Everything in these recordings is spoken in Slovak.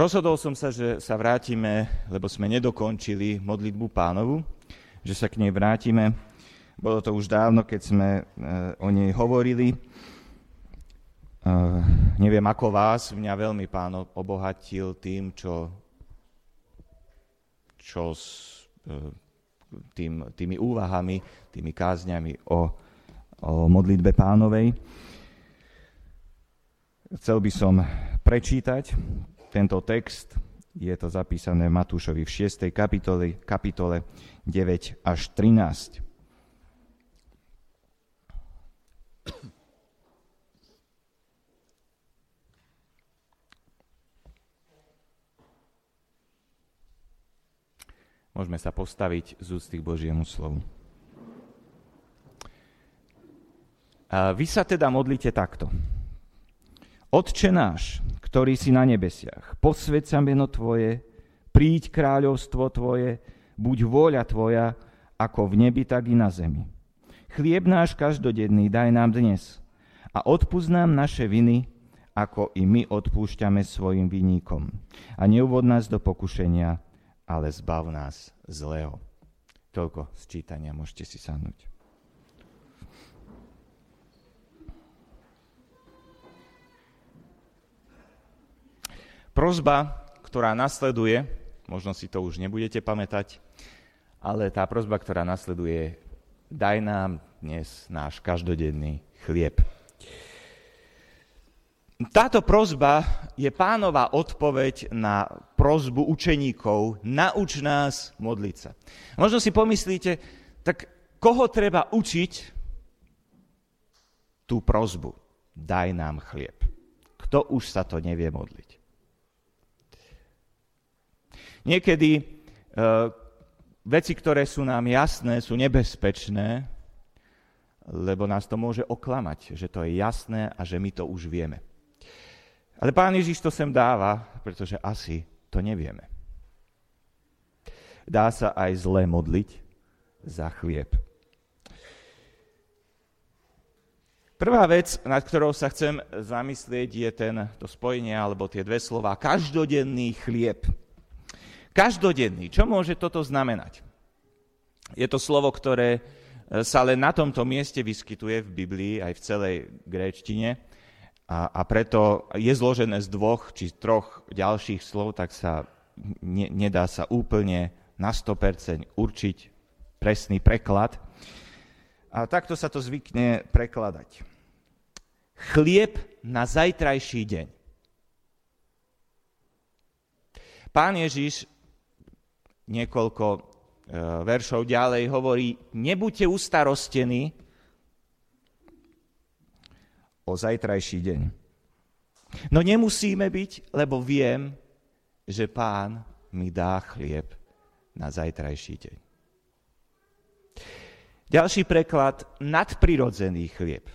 Rozhodol som sa, že sa vrátime, lebo sme nedokončili modlitbu pánovu, že sa k nej vrátime. Bolo to už dávno, keď sme e, o nej hovorili. Uh, neviem ako vás, mňa veľmi pán obohatil tým, čo, čo s, uh, tým, tými úvahami, tými kázňami o, o modlitbe pánovej. Chcel by som prečítať tento text. Je to zapísané v Matúšovi v 6. kapitole, kapitole 9 až 13. Môžeme sa postaviť z ústy k Božiemu slovu. A vy sa teda modlite takto. Otče náš, ktorý si na nebesiach, posved sa meno Tvoje, príď kráľovstvo Tvoje, buď vôľa Tvoja, ako v nebi, tak i na zemi. Chlieb náš každodenný daj nám dnes a odpúsť nám naše viny, ako i my odpúšťame svojim vinníkom. A neuvod nás do pokušenia, ale zbav nás zlého. Toľko z môžete si sadnúť. Prozba, ktorá nasleduje, možno si to už nebudete pamätať, ale tá prozba, ktorá nasleduje, daj nám dnes náš každodenný chlieb. Táto prozba je pánová odpoveď na prozbu učeníkov, nauč nás modliť sa. Možno si pomyslíte, tak koho treba učiť tú prozbu? Daj nám chlieb. Kto už sa to nevie modliť? Niekedy e, veci, ktoré sú nám jasné, sú nebezpečné, lebo nás to môže oklamať, že to je jasné a že my to už vieme. Ale pán Ježiš to sem dáva, pretože asi to nevieme. Dá sa aj zle modliť za chlieb. Prvá vec, nad ktorou sa chcem zamyslieť, je ten, to spojenie alebo tie dve slova každodenný chlieb. Každodenný. Čo môže toto znamenať? Je to slovo, ktoré sa len na tomto mieste vyskytuje v Biblii, aj v celej gréčtine. A, a preto je zložené z dvoch či troch ďalších slov, tak sa ne, nedá sa úplne na 100% určiť presný preklad. A takto sa to zvykne prekladať. Chlieb na zajtrajší deň. Pán Ježiš niekoľko e, veršov ďalej hovorí, nebuďte ustarostení, o zajtrajší deň. No nemusíme byť, lebo viem, že pán mi dá chlieb na zajtrajší deň. Ďalší preklad, nadprirodzený chlieb.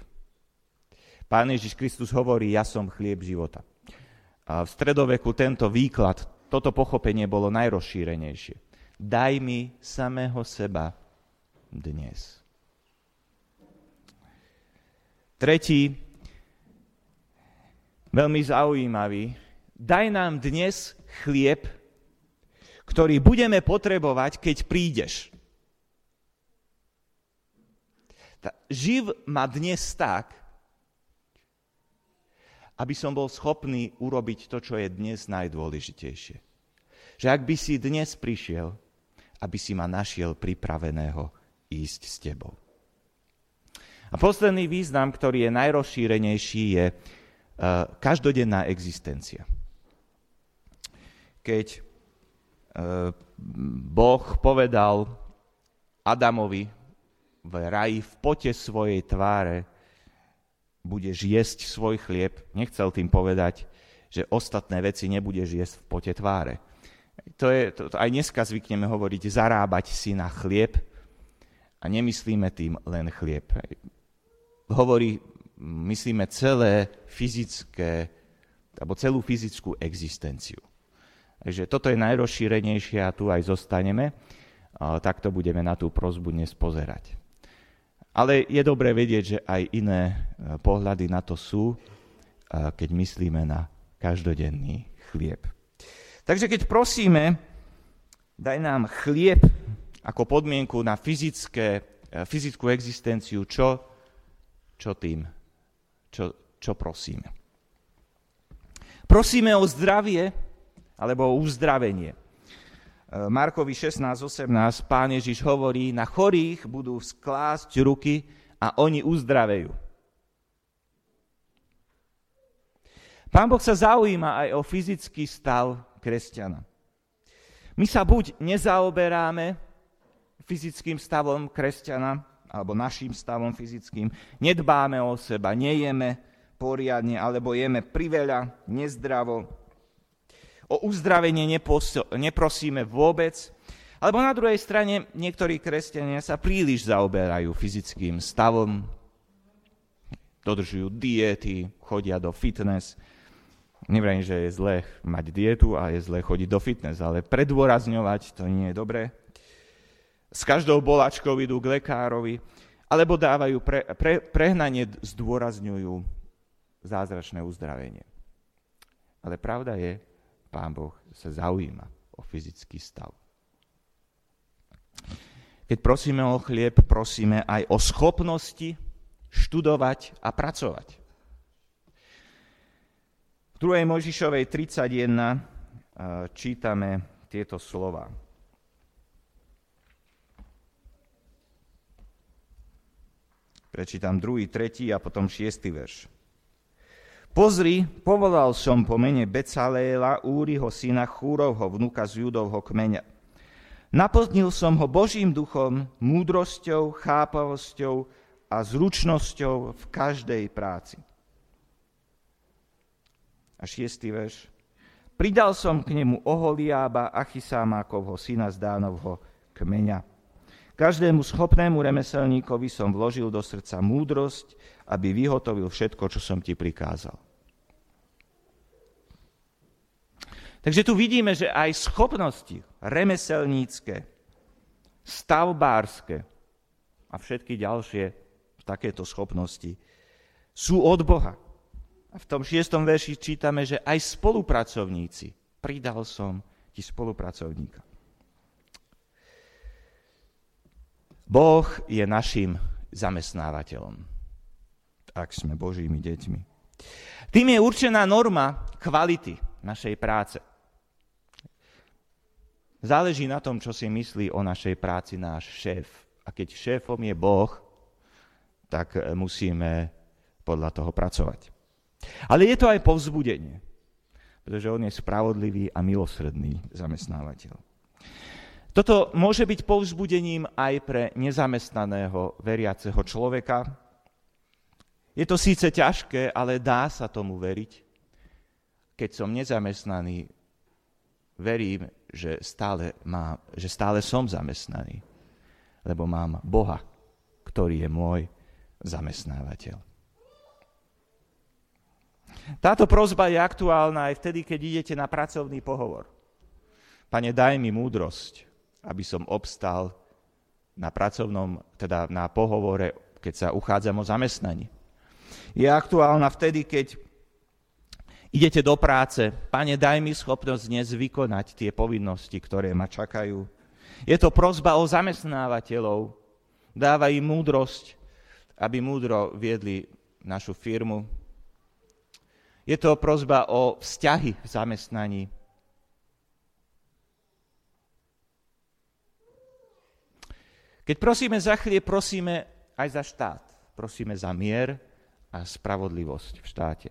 Pán Ježiš Kristus hovorí, ja som chlieb života. A v stredoveku tento výklad, toto pochopenie bolo najrozšírenejšie. Daj mi samého seba dnes. Tretí veľmi zaujímavý. Daj nám dnes chlieb, ktorý budeme potrebovať, keď prídeš. Živ ma dnes tak, aby som bol schopný urobiť to, čo je dnes najdôležitejšie. Že ak by si dnes prišiel, aby si ma našiel pripraveného ísť s tebou. A posledný význam, ktorý je najrozšírenejší, je Eh, každodenná existencia. Keď eh, Boh povedal Adamovi v raji v pote svojej tváre, budeš jesť svoj chlieb, nechcel tým povedať, že ostatné veci nebudeš jesť v pote tváre. To je, to, to aj dneska zvykneme hovoriť, zarábať si na chlieb a nemyslíme tým len chlieb. Hovorí myslíme celé fyzické, alebo celú fyzickú existenciu. Takže toto je najrozšírenejšie a tu aj zostaneme. Takto budeme na tú prozbu dnes pozerať. Ale je dobré vedieť, že aj iné e, pohľady na to sú, keď myslíme na každodenný chlieb. Takže keď prosíme, daj nám chlieb ako podmienku na fyzické, e, fyzickú existenciu, čo, čo tým? Čo, čo prosíme? Prosíme o zdravie alebo o uzdravenie. Markovi 16.18 pán Ježiš hovorí, na chorých budú sklásť ruky a oni uzdravejú. Pán Boh sa zaujíma aj o fyzický stav kresťana. My sa buď nezaoberáme fyzickým stavom kresťana, alebo našim stavom fyzickým, nedbáme o seba, nejeme poriadne, alebo jeme priveľa, nezdravo, O uzdravenie neprosíme vôbec, alebo na druhej strane niektorí kresťania sa príliš zaoberajú fyzickým stavom, dodržujú diety, chodia do fitness. Nevrajím, že je zlé mať dietu a je zlé chodiť do fitness, ale predôrazňovať to nie je dobré. S každou bolačkou idú k lekárovi, alebo dávajú pre, pre, prehnanie zdôrazňujú zázračné uzdravenie. Ale pravda je, Pán Boh sa zaujíma o fyzický stav. Keď prosíme o chlieb, prosíme aj o schopnosti študovať a pracovať. V 2. Možišovej 31 eh, čítame tieto slova. Prečítam druhý, tretí a potom šiestý verš. Pozri, povolal som po mene Becaléla, Úriho syna Chúrovho, vnuka z Judovho kmeňa. Naplnil som ho Božím duchom, múdrosťou, chápavosťou a zručnosťou v každej práci. A šiestý verš. Pridal som k nemu Oholiába, Achisámákovho syna z Dánovho kmeňa. Každému schopnému remeselníkovi som vložil do srdca múdrosť, aby vyhotovil všetko, čo som ti prikázal. Takže tu vidíme, že aj schopnosti remeselnícke, stavbárske a všetky ďalšie takéto schopnosti sú od Boha. A v tom šiestom verši čítame, že aj spolupracovníci, pridal som ti spolupracovníka. Boh je našim zamestnávateľom, ak sme Božími deťmi. Tým je určená norma kvality našej práce. Záleží na tom, čo si myslí o našej práci náš šéf. A keď šéfom je Boh, tak musíme podľa toho pracovať. Ale je to aj povzbudenie, pretože on je spravodlivý a milosredný zamestnávateľ. Toto môže byť povzbudením aj pre nezamestnaného veriaceho človeka. Je to síce ťažké, ale dá sa tomu veriť. Keď som nezamestnaný, verím, že stále, má, že stále som zamestnaný, lebo mám Boha, ktorý je môj zamestnávateľ. Táto prozba je aktuálna aj vtedy, keď idete na pracovný pohovor. Pane, daj mi múdrosť, aby som obstal na pracovnom, teda na pohovore, keď sa uchádzam o zamestnanie. Je aktuálna vtedy, keď Idete do práce, pane, daj mi schopnosť dnes vykonať tie povinnosti, ktoré ma čakajú. Je to prozba o zamestnávateľov. Dáva im múdrosť, aby múdro viedli našu firmu. Je to prozba o vzťahy v zamestnaní. Keď prosíme za chlieb, prosíme aj za štát. Prosíme za mier a spravodlivosť v štáte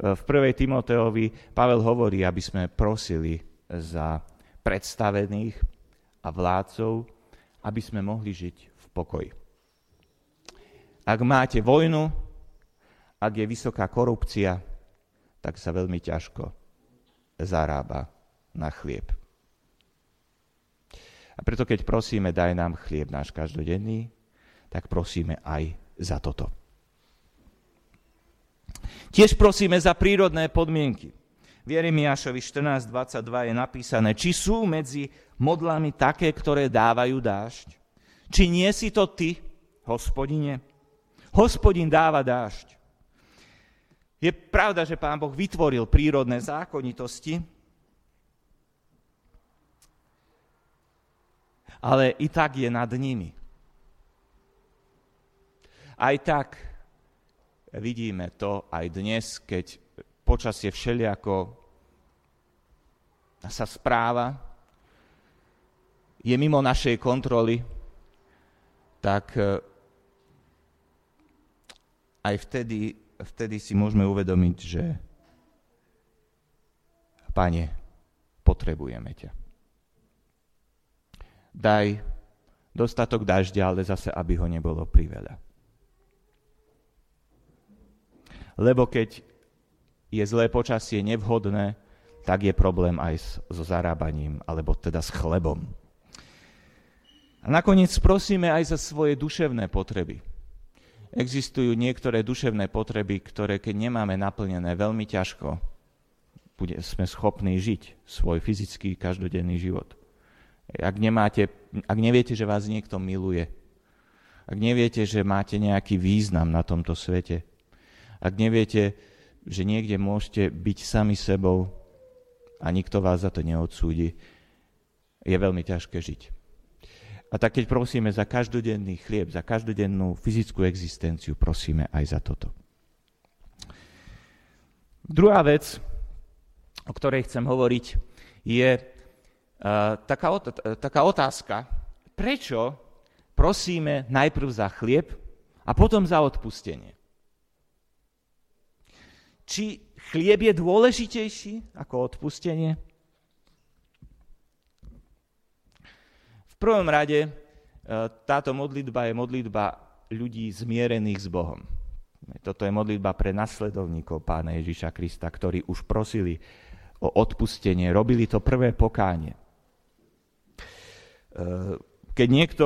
v 1. Timoteovi Pavel hovorí, aby sme prosili za predstavených a vládcov, aby sme mohli žiť v pokoji. Ak máte vojnu, ak je vysoká korupcia, tak sa veľmi ťažko zarába na chlieb. A preto keď prosíme, daj nám chlieb náš každodenný, tak prosíme aj za toto. Tiež prosíme za prírodné podmienky. V Jeremiášovi 14.22 je napísané, či sú medzi modlami také, ktoré dávajú dážď. Či nie si to ty, hospodine? Hospodin dáva dážď. Je pravda, že Pán Boh vytvoril prírodné zákonitosti, ale i tak je nad nimi. Aj tak vidíme to aj dnes, keď počasie všeliako sa správa, je mimo našej kontroly, tak eh, aj vtedy vtedy si môžeme uvedomiť, že Pane, potrebujeme ťa. Daj dostatok dažďa, ale zase, aby ho nebolo priveľa. Lebo keď je zlé počasie nevhodné, tak je problém aj so zarábaním, alebo teda s chlebom. A nakoniec prosíme aj za svoje duševné potreby. Existujú niektoré duševné potreby, ktoré keď nemáme naplnené veľmi ťažko, bude, sme schopní žiť svoj fyzický každodenný život. Ak, nemáte, ak neviete, že vás niekto miluje, ak neviete, že máte nejaký význam na tomto svete, ak neviete, že niekde môžete byť sami sebou a nikto vás za to neodsúdi, je veľmi ťažké žiť. A tak keď prosíme za každodenný chlieb, za každodennú fyzickú existenciu, prosíme aj za toto. Druhá vec, o ktorej chcem hovoriť, je uh, taká, taká otázka, prečo prosíme najprv za chlieb a potom za odpustenie. Či chlieb je dôležitejší ako odpustenie? Prvom rade uh, táto modlitba je modlitba ľudí zmierených s Bohom. Toto je modlitba pre nasledovníkov pána Ježiša Krista, ktorí už prosili o odpustenie, robili to prvé pokánie. E, keď niekto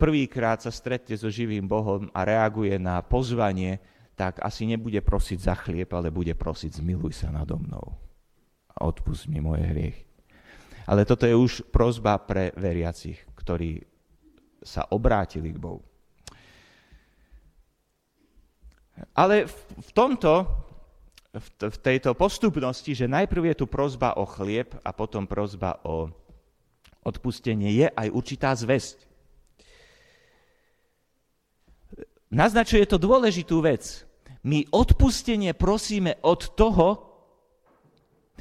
prvýkrát sa stretne so živým Bohom a reaguje na pozvanie, tak asi nebude prosiť za chlieb, ale bude prosiť zmiluj sa nado mnou a odpust mi moje hriechy. Ale toto je už prozba pre veriacich, ktorí sa obrátili k Bohu. Ale v, tomto v tejto postupnosti, že najprv je tu prozba o chlieb a potom prozba o odpustenie, je aj určitá zväzť. Naznačuje to dôležitú vec. My odpustenie prosíme od toho,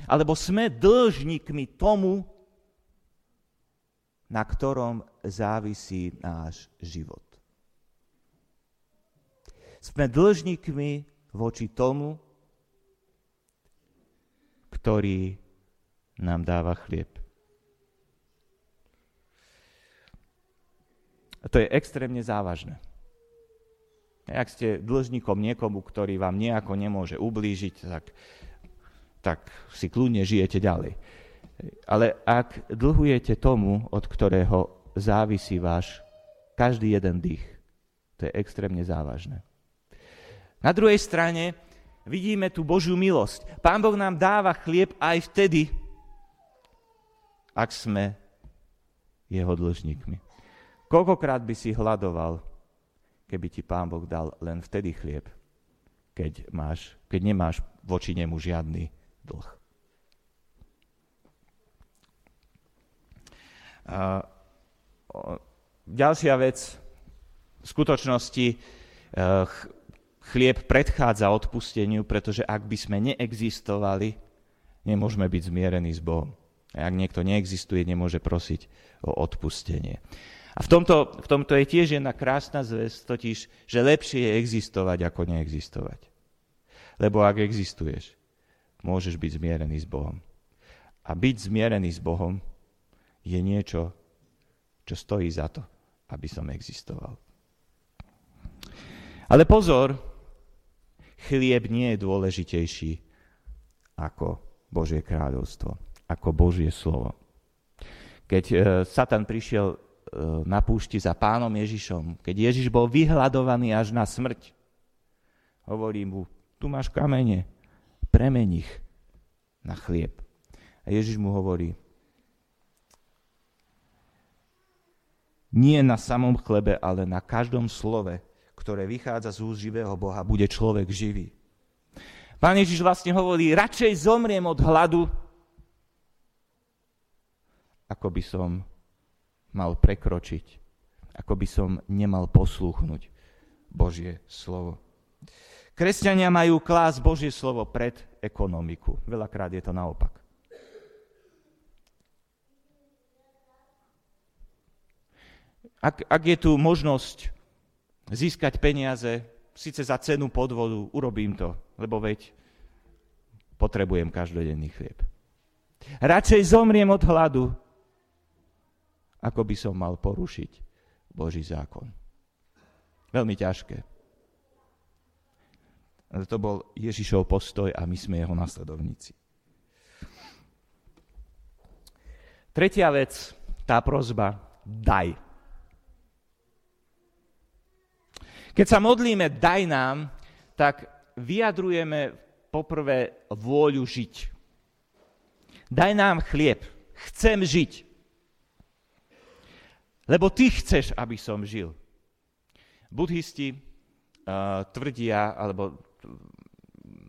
alebo sme dlžníkmi tomu, na ktorom závisí náš život. Sme dlžníkmi voči tomu, ktorý nám dáva chlieb. A to je extrémne závažné. Ak ste dlžníkom niekomu, ktorý vám nejako nemôže ublížiť, tak, tak si kľudne žijete ďalej. Ale ak dlhujete tomu, od ktorého závisí váš každý jeden dých, to je extrémne závažné. Na druhej strane, vidíme tú Božiu milosť. Pán Boh nám dáva chlieb aj vtedy, ak sme jeho dlžníkmi. Koľkokrát by si hľadoval, keby ti Pán Boh dal len vtedy chlieb, keď, máš, keď nemáš voči nemu žiadny dlh. Ďalšia vec, v skutočnosti e, chlieb predchádza odpusteniu, pretože ak by sme neexistovali, nemôžeme byť zmierení s Bohom. Ak niekto neexistuje, nemôže prosiť o odpustenie. A v tomto, v tomto je tiež jedna krásna zväz, totiž, že lepšie je existovať, ako neexistovať. Lebo ak existuješ, môžeš byť zmierený s Bohom. A byť zmierený s Bohom je niečo, čo stojí za to, aby som existoval. Ale pozor, chlieb nie je dôležitejší ako Božie kráľovstvo, ako Božie slovo. Keď e, Satan prišiel e, na púšti za pánom Ježišom, keď Ježiš bol vyhľadovaný až na smrť, hovorí mu, tu máš kamene, premen ich na chlieb. A Ježiš mu hovorí, nie na samom chlebe, ale na každom slove, ktoré vychádza z úst živého Boha, bude človek živý. Pán Ježiš vlastne hovorí, radšej zomriem od hladu, ako by som mal prekročiť, ako by som nemal poslúchnuť Božie slovo. Kresťania majú klás Božie slovo pred ekonomiku. Veľakrát je to naopak. Ak, ak je tu možnosť získať peniaze, síce za cenu podvodu, urobím to, lebo veď potrebujem každodenný chlieb. Radšej zomriem od hladu, ako by som mal porušiť Boží zákon. Veľmi ťažké. Ale to bol Ježišov postoj a my sme jeho nasledovníci. Tretia vec, tá prozba, daj. Keď sa modlíme daj nám, tak vyjadrujeme poprvé vôľu žiť. Daj nám chlieb. Chcem žiť. Lebo ty chceš, aby som žil. Budhisti uh, tvrdia, alebo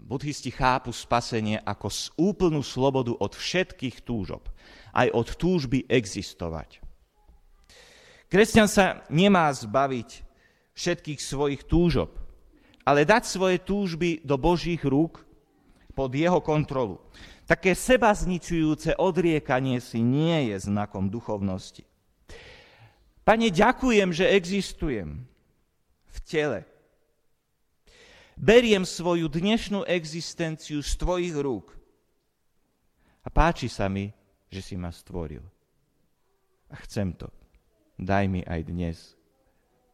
budhisti chápu spasenie ako úplnú slobodu od všetkých túžob, aj od túžby existovať. Kresťan sa nemá zbaviť všetkých svojich túžob, ale dať svoje túžby do Božích rúk pod jeho kontrolu. Také seba zničujúce odriekanie si nie je znakom duchovnosti. Pane, ďakujem, že existujem v tele, beriem svoju dnešnú existenciu z tvojich rúk. A páči sa mi, že si ma stvoril. A chcem to. Daj mi aj dnes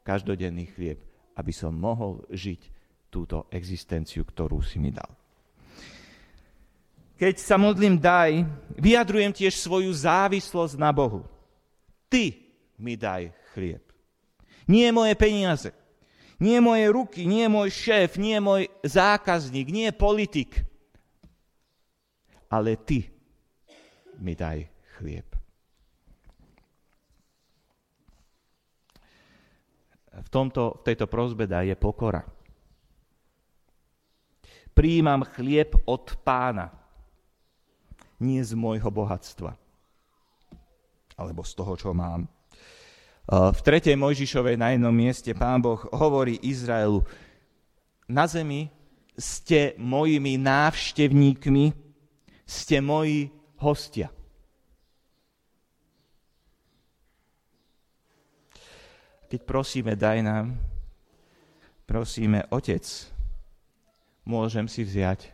každodenný chlieb, aby som mohol žiť túto existenciu, ktorú si mi dal. Keď sa modlím daj, vyjadrujem tiež svoju závislosť na Bohu. Ty mi daj chlieb. Nie moje peniaze. Nie moje ruky, nie môj šéf, nie môj zákazník, nie politik. Ale ty mi daj chlieb. V, tomto, v tejto prozbe je pokora. Príjmam chlieb od pána, nie z môjho bohatstva, alebo z toho, čo mám. V 3. Mojžišovej na jednom mieste pán Boh hovorí Izraelu, na zemi ste mojimi návštevníkmi, ste moji hostia. Keď prosíme, daj nám, prosíme, Otec, môžem si vziať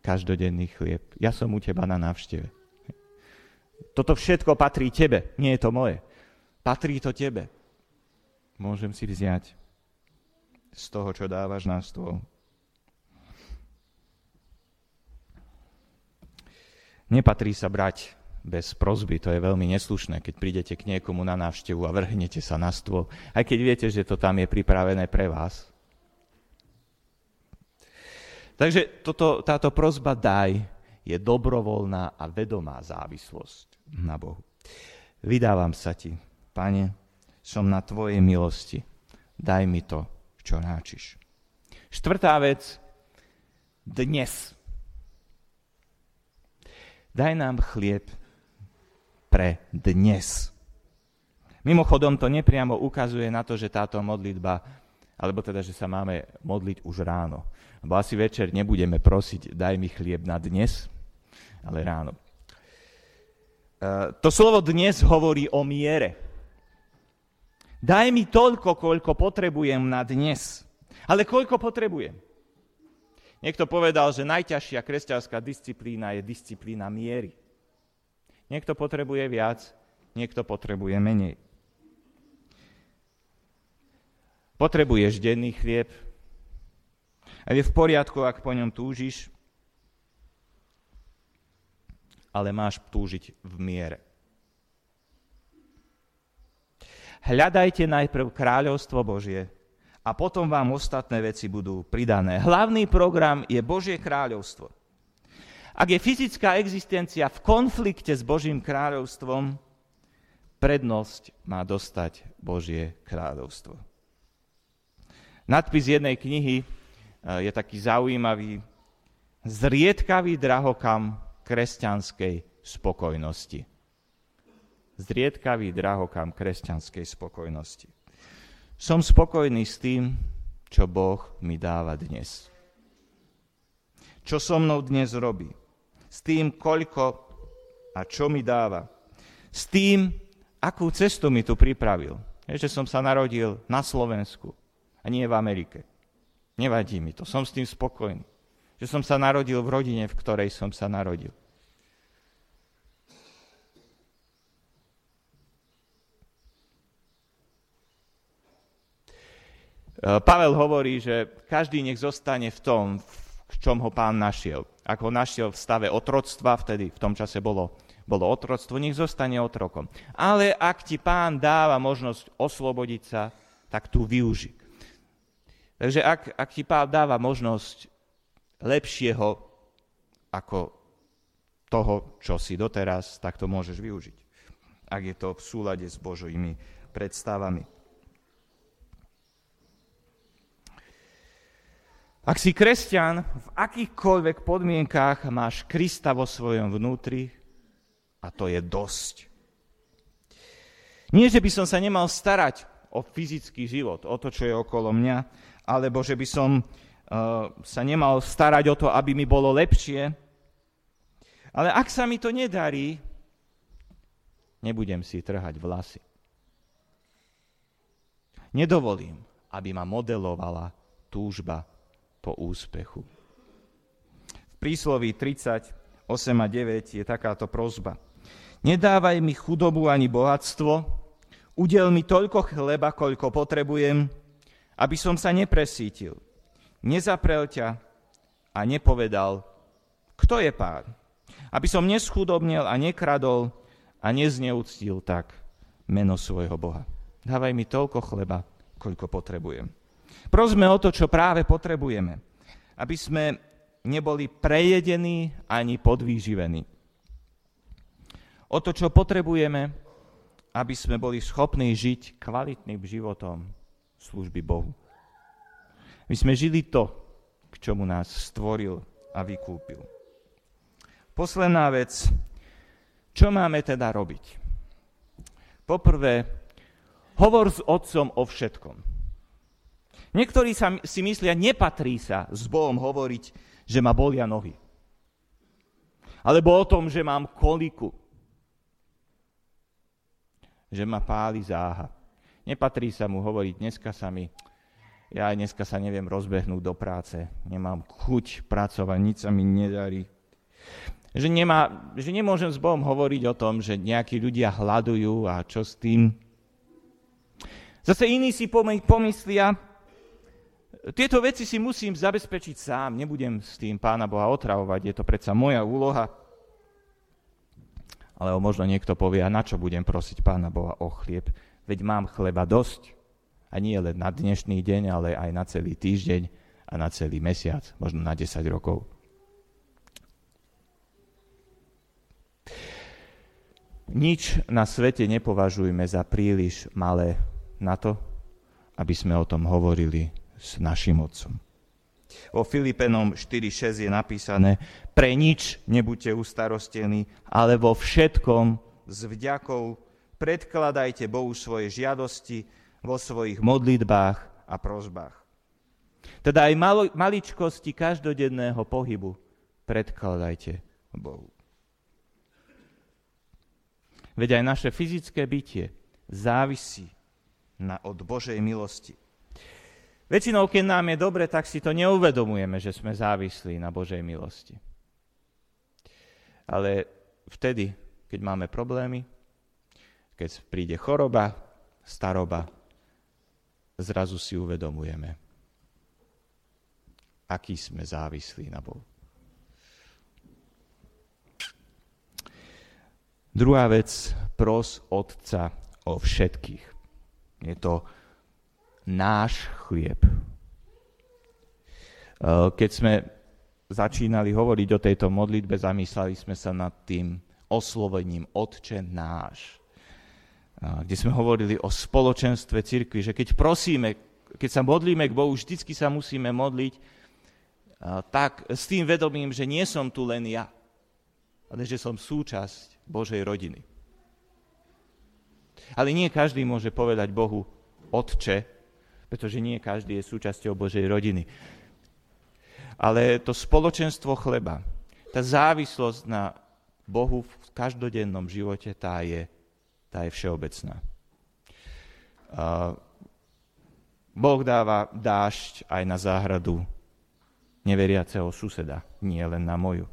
každodenný chlieb. Ja som u teba na návšteve. Toto všetko patrí tebe, nie je to moje. Patrí to tebe. Môžem si vziať z toho, čo dávaš na stôl. Nepatrí sa brať bez prozby, to je veľmi neslušné, keď prídete k niekomu na návštevu a vrhnete sa na stôl, aj keď viete, že to tam je pripravené pre vás. Takže toto, táto prozba daj je dobrovoľná a vedomá závislosť na Bohu. Vydávam sa ti, pane, som na tvojej milosti. Daj mi to, čo náčiš. Štvrtá vec, dnes. Daj nám chlieb pre dnes. Mimochodom, to nepriamo ukazuje na to, že táto modlitba, alebo teda, že sa máme modliť už ráno. Lebo asi večer nebudeme prosiť, daj mi chlieb na dnes, ale ráno. E, to slovo dnes hovorí o miere. Daj mi toľko, koľko potrebujem na dnes. Ale koľko potrebujem? Niekto povedal, že najťažšia kresťanská disciplína je disciplína miery. Niekto potrebuje viac, niekto potrebuje menej. Potrebuješ denný chlieb a je v poriadku, ak po ňom túžiš, ale máš túžiť v miere. Hľadajte najprv kráľovstvo Božie a potom vám ostatné veci budú pridané. Hlavný program je Božie kráľovstvo. Ak je fyzická existencia v konflikte s Božím kráľovstvom, prednosť má dostať Božie kráľovstvo. Nadpis jednej knihy eh, je taký zaujímavý. Zriedkavý drahokam kresťanskej spokojnosti. zriedkavý drahokam kresťanskej spokojnosti. Som spokojný s tým, čo Boh mi dáva dnes. Čo so mnou dnes robí. S tým, koľko a čo mi dáva. S tým, akú cestu mi tu pripravil. Je, že som sa narodil na Slovensku a nie v Amerike. Nevadí mi to, som s tým spokojný. Že som sa narodil v rodine, v ktorej som sa narodil. E, Pavel hovorí, že každý nech zostane v tom, v čom ho pán našiel. Ak ho našiel v stave otroctva, vtedy v tom čase bolo, bolo otroctvo, nech zostane otrokom. Ale ak ti pán dáva možnosť oslobodiť sa, tak tu využi. Takže ak, ak ti pán dáva možnosť lepšieho ako toho, čo si doteraz, tak to môžeš využiť. Ak je to v súlade s Božími predstavami. Ak si kresťan, v akýchkoľvek podmienkách máš Krista vo svojom vnútri a to je dosť. Nie, že by som sa nemal starať o fyzický život, o to, čo je okolo mňa, alebo že by som uh, sa nemal starať o to, aby mi bolo lepšie. Ale ak sa mi to nedarí, nebudem si trhať vlasy. Nedovolím, aby ma modelovala túžba po úspechu. V prísloví 38 a 9 je takáto prozba. Nedávaj mi chudobu ani bohatstvo, udel mi toľko chleba, koľko potrebujem, aby som sa nepresítil. Nezaprel ťa a nepovedal, kto je pán. Aby som neschudobnil a nekradol a nezneúctil tak meno svojho Boha. Dávaj mi toľko chleba, koľko potrebujem. Prosme o to, čo práve potrebujeme. Aby sme neboli prejedení ani podvýživení. O to, čo potrebujeme, aby sme boli schopní žiť kvalitným životom služby Bohu. My sme žili to, k čomu nás stvoril a vykúpil. Posledná vec, čo máme teda robiť? Poprvé, hovor s otcom o všetkom. Niektorí sa, si myslia, nepatrí sa s Bohom hovoriť, že ma bolia nohy. Alebo o tom, že mám koliku. Že ma páli záha. Nepatrí sa mu hovoriť, dneska sa mi, ja aj dneska sa neviem rozbehnúť do práce, nemám chuť pracovať, nič sa mi nedarí. Že, nemá, že nemôžem s Bohom hovoriť o tom, že nejakí ľudia hľadujú a čo s tým. Zase iní si pomyslia, tieto veci si musím zabezpečiť sám, nebudem s tým Pána Boha otravovať, je to predsa moja úloha. Ale možno niekto povie, a na čo budem prosiť Pána Boha o chlieb, veď mám chleba dosť. A nie len na dnešný deň, ale aj na celý týždeň a na celý mesiac, možno na 10 rokov. Nič na svete nepovažujme za príliš malé na to, aby sme o tom hovorili s našim Otcom. Vo Filipenom 4.6 je napísané, pre nič nebuďte ustarostení, ale vo všetkom s vďakou predkladajte Bohu svoje žiadosti vo svojich modlitbách a prozbách. Teda aj malo, maličkosti každodenného pohybu predkladajte Bohu. Veď aj naše fyzické bytie závisí na, od Božej milosti. Väčšinou, keď nám je dobre, tak si to neuvedomujeme, že sme závislí na Božej milosti. Ale vtedy, keď máme problémy, keď príde choroba, staroba, zrazu si uvedomujeme, aký sme závislí na Bohu. Druhá vec, pros Otca o všetkých. Je to náš chlieb. E, keď sme začínali hovoriť o tejto modlitbe, zamysleli sme sa nad tým oslovením Otče náš, kde sme hovorili o spoločenstve cirkvi, že keď prosíme, keď sa modlíme k Bohu, vždycky sa musíme modliť tak s tým vedomím, že nie som tu len ja, ale že som súčasť Božej rodiny. Ale nie každý môže povedať Bohu Otče, pretože nie každý je súčasťou Božej rodiny. Ale to spoločenstvo chleba, tá závislosť na Bohu v každodennom živote, tá je, tá je všeobecná. Boh dáva dážď aj na záhradu neveriaceho suseda, nie len na moju.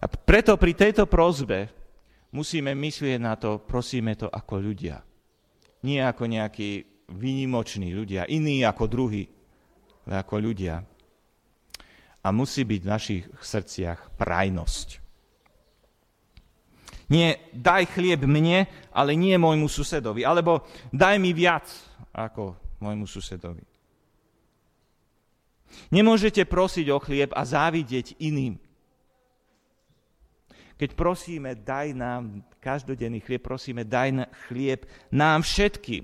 A preto pri tejto prozbe musíme myslieť na to, prosíme to ako ľudia. Nie ako nejakí výnimoční ľudia, iní ako druhí, ale ako ľudia. A musí byť v našich srdciach prajnosť. Nie daj chlieb mne, ale nie môjmu susedovi. Alebo daj mi viac ako môjmu susedovi. Nemôžete prosiť o chlieb a závidieť iným. Keď prosíme, daj nám každodenný chlieb, prosíme, daj chlieb nám všetkým.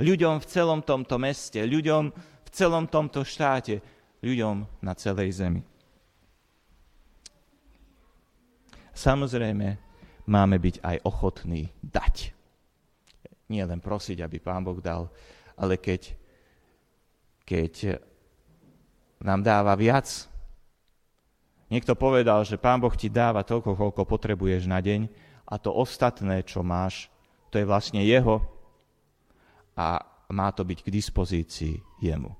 Ľuďom v celom tomto meste, ľuďom v celom tomto štáte, ľuďom na celej zemi. Samozrejme, máme byť aj ochotní dať. Nie len prosiť, aby Pán Boh dal, ale keď, keď nám dáva viac, Niekto povedal, že Pán Boh ti dáva toľko, koľko potrebuješ na deň a to ostatné, čo máš, to je vlastne Jeho a má to byť k dispozícii Jemu.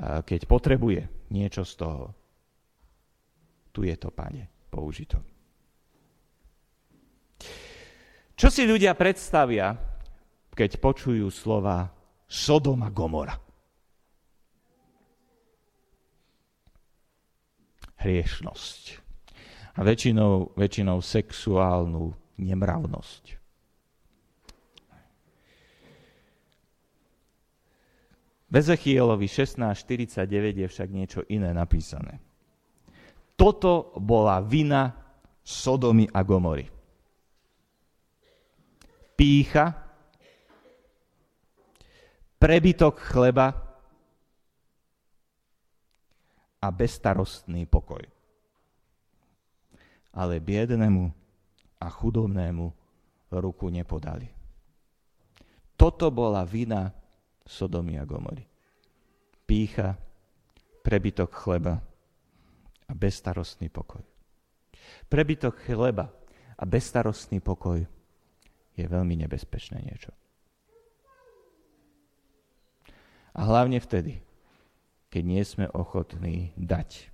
Keď potrebuje niečo z toho, tu je to, Pane, použito. Čo si ľudia predstavia, keď počujú slova Sodoma Gomora? Hriešnosť. A väčšinou, väčšinou sexuálnu nemravnosť. V Ezechielovi 16.49 je však niečo iné napísané. Toto bola vina Sodomy a Gomory. Pícha, prebytok chleba a bezstarostný pokoj. Ale biednému a chudobnému ruku nepodali. Toto bola vina Sodomy a Gomory. Pícha, prebytok chleba a bezstarostný pokoj. Prebytok chleba a bezstarostný pokoj je veľmi nebezpečné niečo. A hlavne vtedy, keď nie sme ochotní dať.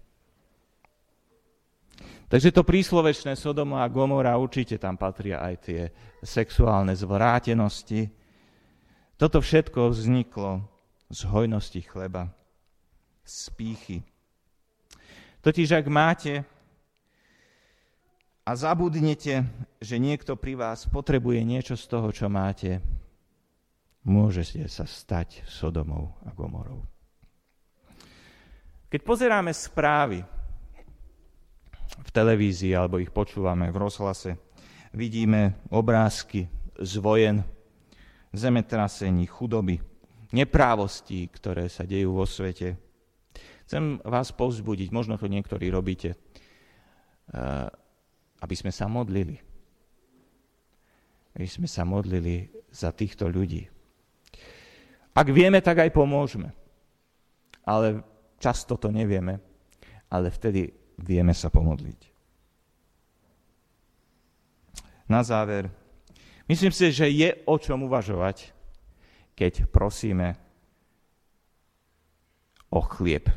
Takže to príslovečné Sodoma a Gomora, určite tam patria aj tie sexuálne zvrátenosti. Toto všetko vzniklo z hojnosti chleba, z pýchy. Totiž ak máte a zabudnete, že niekto pri vás potrebuje niečo z toho, čo máte, môžete sa stať Sodomou a Gomorou. Keď pozeráme správy v televízii alebo ich počúvame v rozhlase, vidíme obrázky z vojen, zemetrasení, chudoby, neprávostí, ktoré sa dejú vo svete. Chcem vás povzbudiť, možno to niektorí robíte, eh, aby sme sa modlili. Aby sme sa modlili za týchto ľudí. Ak vieme, tak aj pomôžeme. Ale Často to nevieme, ale vtedy vieme sa pomodliť. Na záver, myslím si, že je o čom uvažovať, keď prosíme o chlieb,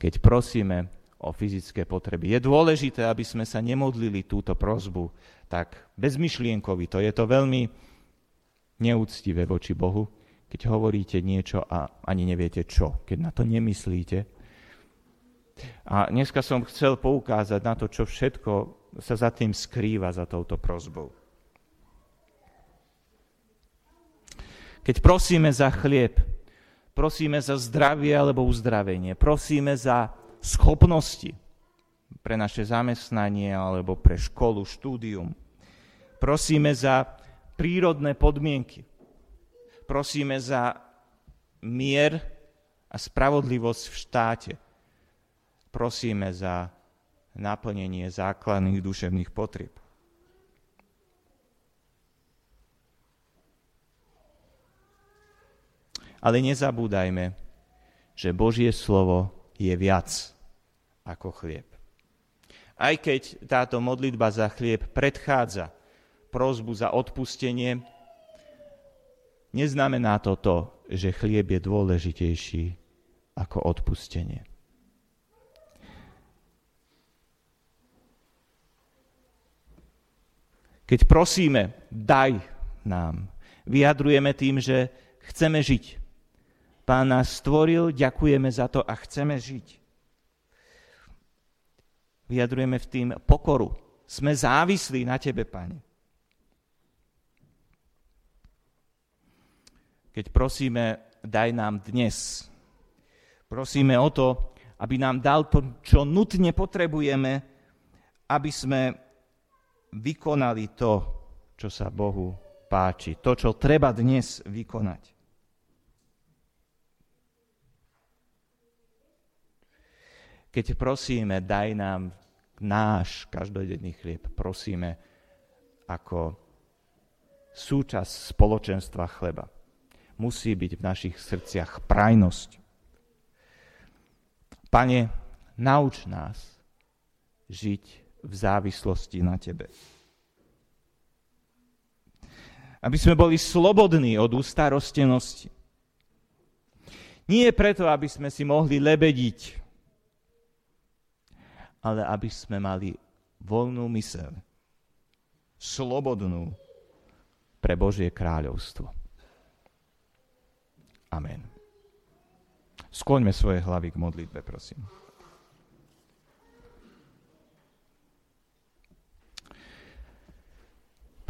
keď prosíme o fyzické potreby. Je dôležité, aby sme sa nemodlili túto prozbu tak bezmyšlienkovi. To je to veľmi neúctivé voči Bohu, keď hovoríte niečo a ani neviete čo, keď na to nemyslíte. A dneska som chcel poukázať na to, čo všetko sa za tým skrýva, za touto prozbou. Keď prosíme za chlieb, prosíme za zdravie alebo uzdravenie, prosíme za schopnosti pre naše zamestnanie alebo pre školu, štúdium. Prosíme za prírodné podmienky prosíme za mier a spravodlivosť v štáte. Prosíme za naplnenie základných duševných potrieb. Ale nezabúdajme, že Božie slovo je viac ako chlieb. Aj keď táto modlitba za chlieb predchádza prozbu za odpustenie, neznamená to to, že chlieb je dôležitejší ako odpustenie. Keď prosíme, daj nám, vyjadrujeme tým, že chceme žiť. Pán nás stvoril, ďakujeme za to a chceme žiť. Vyjadrujeme v tým pokoru. Sme závislí na Tebe, Pane. Keď prosíme, daj nám dnes. Prosíme o to, aby nám dal to, čo nutne potrebujeme, aby sme vykonali to, čo sa Bohu páči, to, čo treba dnes vykonať. Keď prosíme, daj nám náš každodenný chlieb, prosíme ako súčasť spoločenstva chleba. Musí byť v našich srdciach prajnosť. Pane, nauč nás žiť v závislosti na Tebe. Aby sme boli slobodní od ústarostenosti. Nie preto, aby sme si mohli lebediť, ale aby sme mali voľnú myseľ, slobodnú pre Božie kráľovstvo. Amen. Skloňme svoje hlavy k modlitbe, prosím.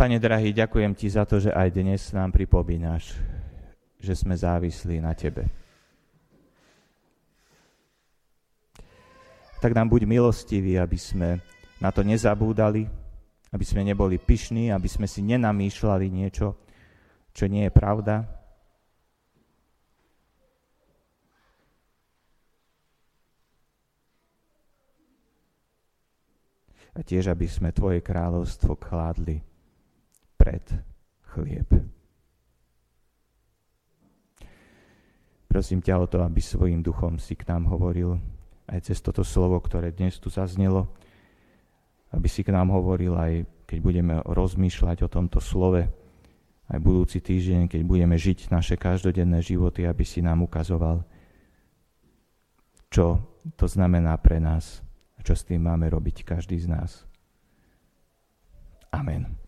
Pane drahý, ďakujem Ti za to, že aj dnes nám pripomínaš, že sme závislí na Tebe. Tak nám buď milostivý, aby sme na to nezabúdali, aby sme neboli pyšní, aby sme si nenamýšľali niečo, čo nie je pravda. A tiež, aby sme Tvoje kráľovstvo kládli pred chlieb. Prosím ťa o to, aby svojim duchom si k nám hovoril aj cez toto slovo, ktoré dnes tu zaznelo, aby si k nám hovoril aj keď budeme rozmýšľať o tomto slove, aj budúci týždeň, keď budeme žiť naše každodenné životy, aby si nám ukazoval, čo to znamená pre nás čo s tým máme robiť každý z nás? Amen.